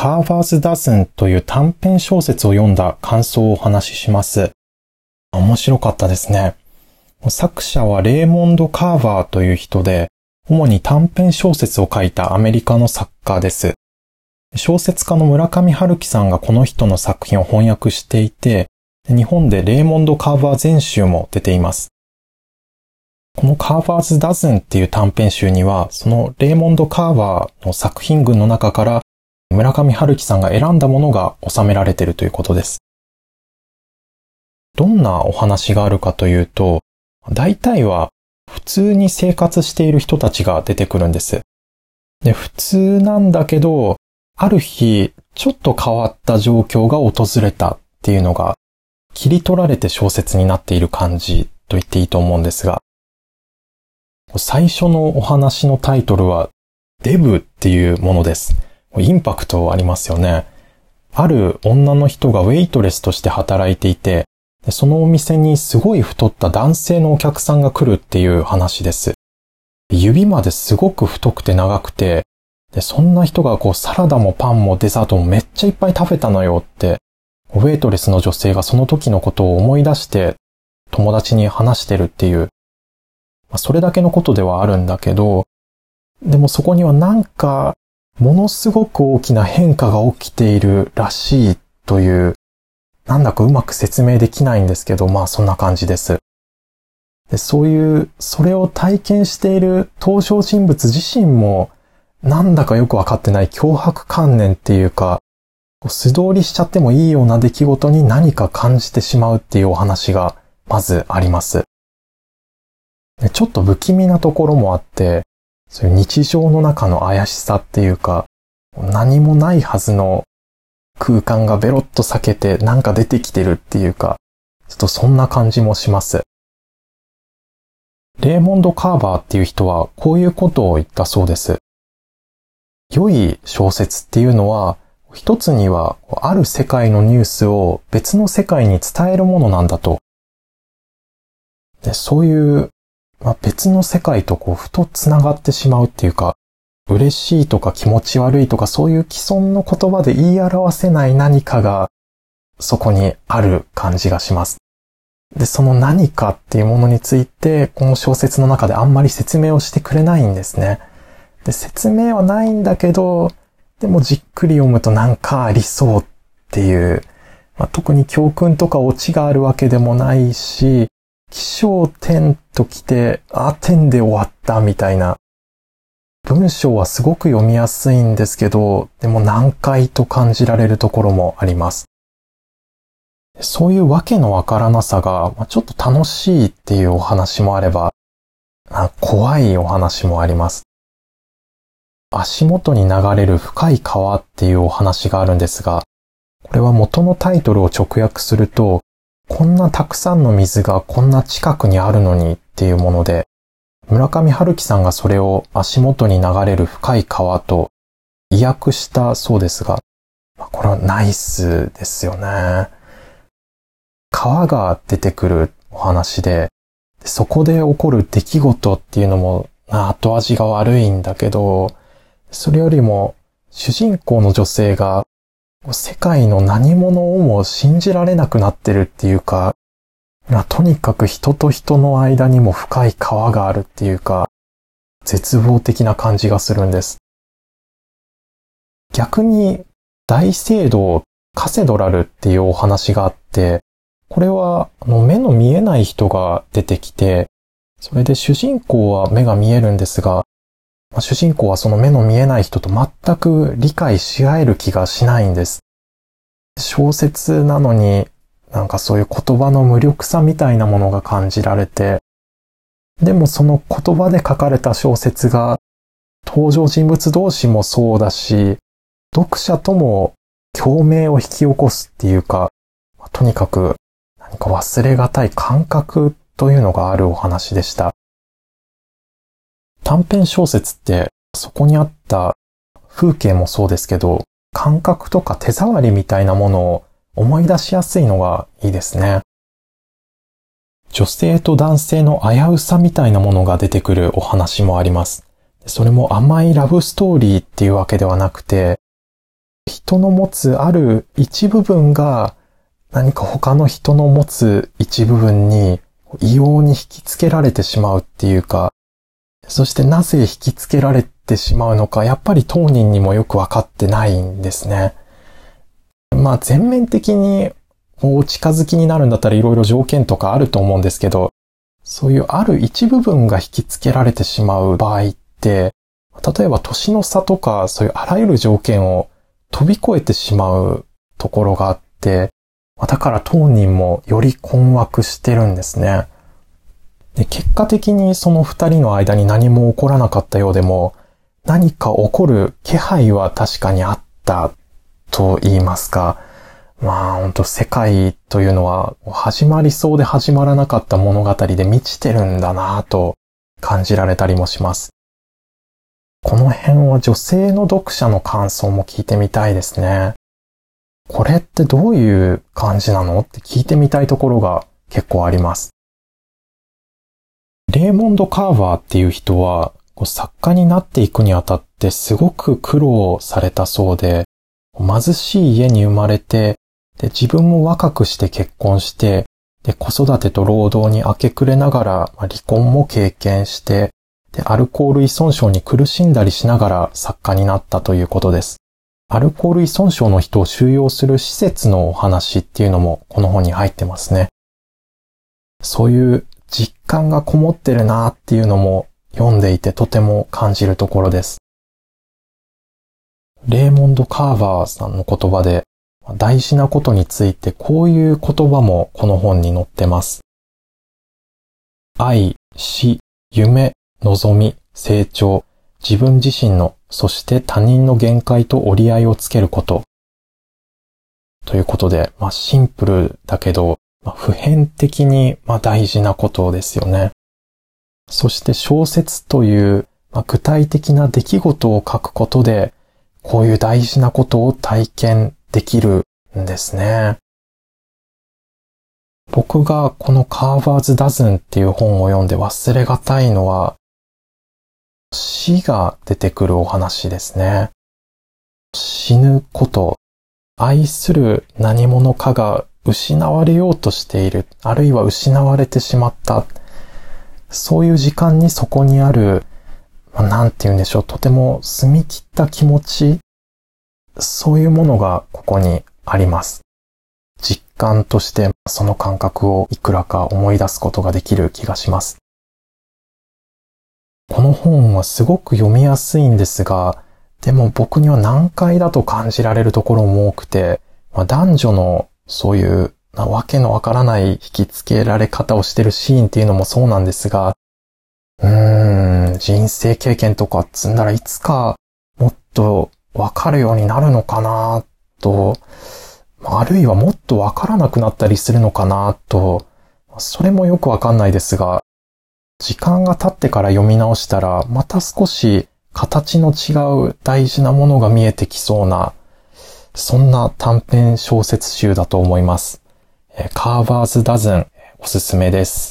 カーバーズ・ダズンという短編小説を読んだ感想をお話しします。面白かったですね。作者はレーモンド・カーバーという人で、主に短編小説を書いたアメリカの作家です。小説家の村上春樹さんがこの人の作品を翻訳していて、日本でレーモンド・カーバー全集も出ています。このカーバーズ・ダズンっていう短編集には、そのレーモンド・カーバーの作品群の中から村上春樹さんが選んだものが収められているということです。どんなお話があるかというと、大体は普通に生活している人たちが出てくるんです。で、普通なんだけど、ある日、ちょっと変わった状況が訪れたっていうのが、切り取られて小説になっている感じと言っていいと思うんですが、最初のお話のタイトルは、デブっていうものです。インパクトありますよね。ある女の人がウェイトレスとして働いていて、そのお店にすごい太った男性のお客さんが来るっていう話です。指まですごく太くて長くて、で、そんな人がこうサラダもパンもデザートもめっちゃいっぱい食べたのよって、ウェイトレスの女性がその時のことを思い出して友達に話してるっていう、まあ、それだけのことではあるんだけど、でもそこにはなんかものすごく大きな変化が起きているらしいという、なんだかうまく説明できないんですけど、まあそんな感じです。でそういう、それを体験している登場人物自身も、なんだかよくわかってない脅迫観念っていうか、素通りしちゃってもいいような出来事に何か感じてしまうっていうお話がまずあります。ちょっと不気味なところもあって、そういう日常の中の怪しさっていうか、何もないはずの空間がベロッと避けてなんか出てきてるっていうか、ちょっとそんな感じもします。レーモンド・カーバーっていう人はこういうことを言ったそうです。良い小説っていうのは、一つにはある世界のニュースを別の世界に伝えるものなんだと。でそういうまあ、別の世界とこう、ふと繋がってしまうっていうか、嬉しいとか気持ち悪いとかそういう既存の言葉で言い表せない何かがそこにある感じがします。で、その何かっていうものについて、この小説の中であんまり説明をしてくれないんですね。で、説明はないんだけど、でもじっくり読むとなんかありそうっていう、まあ、特に教訓とかオチがあるわけでもないし、気象点と来て、あ、点で終わったみたいな。文章はすごく読みやすいんですけど、でも難解と感じられるところもあります。そういうわけのわからなさが、ちょっと楽しいっていうお話もあれば、怖いお話もあります。足元に流れる深い川っていうお話があるんですが、これは元のタイトルを直訳すると、こんなたくさんの水がこんな近くにあるのにっていうもので、村上春樹さんがそれを足元に流れる深い川と意訳したそうですが、これはナイスですよね。川が出てくるお話で、そこで起こる出来事っていうのも後味が悪いんだけど、それよりも主人公の女性が世界の何者をも信じられなくなってるっていうか、とにかく人と人の間にも深い川があるっていうか、絶望的な感じがするんです。逆に、大聖堂カセドラルっていうお話があって、これはの目の見えない人が出てきて、それで主人公は目が見えるんですが、主人公はその目の見えない人と全く理解し合える気がしないんです。小説なのになんかそういう言葉の無力さみたいなものが感じられて、でもその言葉で書かれた小説が登場人物同士もそうだし、読者とも共鳴を引き起こすっていうか、とにかく何か忘れがたい感覚というのがあるお話でした。短編小説ってそこにあった風景もそうですけど、感覚とか手触りみたいなものを思い出しやすいのがいいですね。女性と男性の危うさみたいなものが出てくるお話もあります。それも甘いラブストーリーっていうわけではなくて、人の持つある一部分が何か他の人の持つ一部分に異様に引きつけられてしまうっていうか、そしてなぜ引きつけられてしまうのか、やっぱり当人にもよくわかってないんですね。まあ全面的にお近づきになるんだったらいろいろ条件とかあると思うんですけど、そういうある一部分が引きつけられてしまう場合って、例えば年の差とかそういうあらゆる条件を飛び越えてしまうところがあって、だから当人もより困惑してるんですね。で結果的にその二人の間に何も起こらなかったようでも、何か起こる気配は確かにあったと言いますか。まあ本当世界というのは始まりそうで始まらなかった物語で満ちてるんだなぁと感じられたりもします。この辺は女性の読者の感想も聞いてみたいですね。これってどういう感じなの？って聞いてみたいところが結構あります。レーモンド・カーバーっていう人は、作家になっていくにあたってすごく苦労されたそうで、貧しい家に生まれて、で自分も若くして結婚して、で子育てと労働に明け暮れながら、まあ、離婚も経験して、でアルコール依存症に苦しんだりしながら作家になったということです。アルコール依存症の人を収容する施設のお話っていうのもこの本に入ってますね。そういう実感がこもってるなっていうのも読んでいてとても感じるところです。レーモンド・カーバーさんの言葉で大事なことについてこういう言葉もこの本に載ってます。愛、死、夢、望み、成長、自分自身のそして他人の限界と折り合いをつけること。ということで、まあ、シンプルだけど、まあ、普遍的に、まあ、大事なことですよね。そして小説という、まあ、具体的な出来事を書くことで、こういう大事なことを体験できるんですね。僕がこのカーバーズ・ダズンっていう本を読んで忘れがたいのは、死が出てくるお話ですね。死ぬこと、愛する何者かが失われようとしている、あるいは失われてしまった。そういう時間にそこにある、なんて言うんでしょう、とても澄み切った気持ち、そういうものがここにあります。実感としてその感覚をいくらか思い出すことができる気がします。この本はすごく読みやすいんですが、でも僕には難解だと感じられるところも多くて、まあ、男女のそういうなわけのわからない引き付けられ方をしてるシーンっていうのもそうなんですが、うーん、人生経験とか積んだらいつかもっとわかるようになるのかなと、あるいはもっとわからなくなったりするのかなと、それもよくわかんないですが、時間が経ってから読み直したら、また少し形の違う大事なものが見えてきそうな、そんな短編小説集だと思います。カーバーズダズン、おすすめです。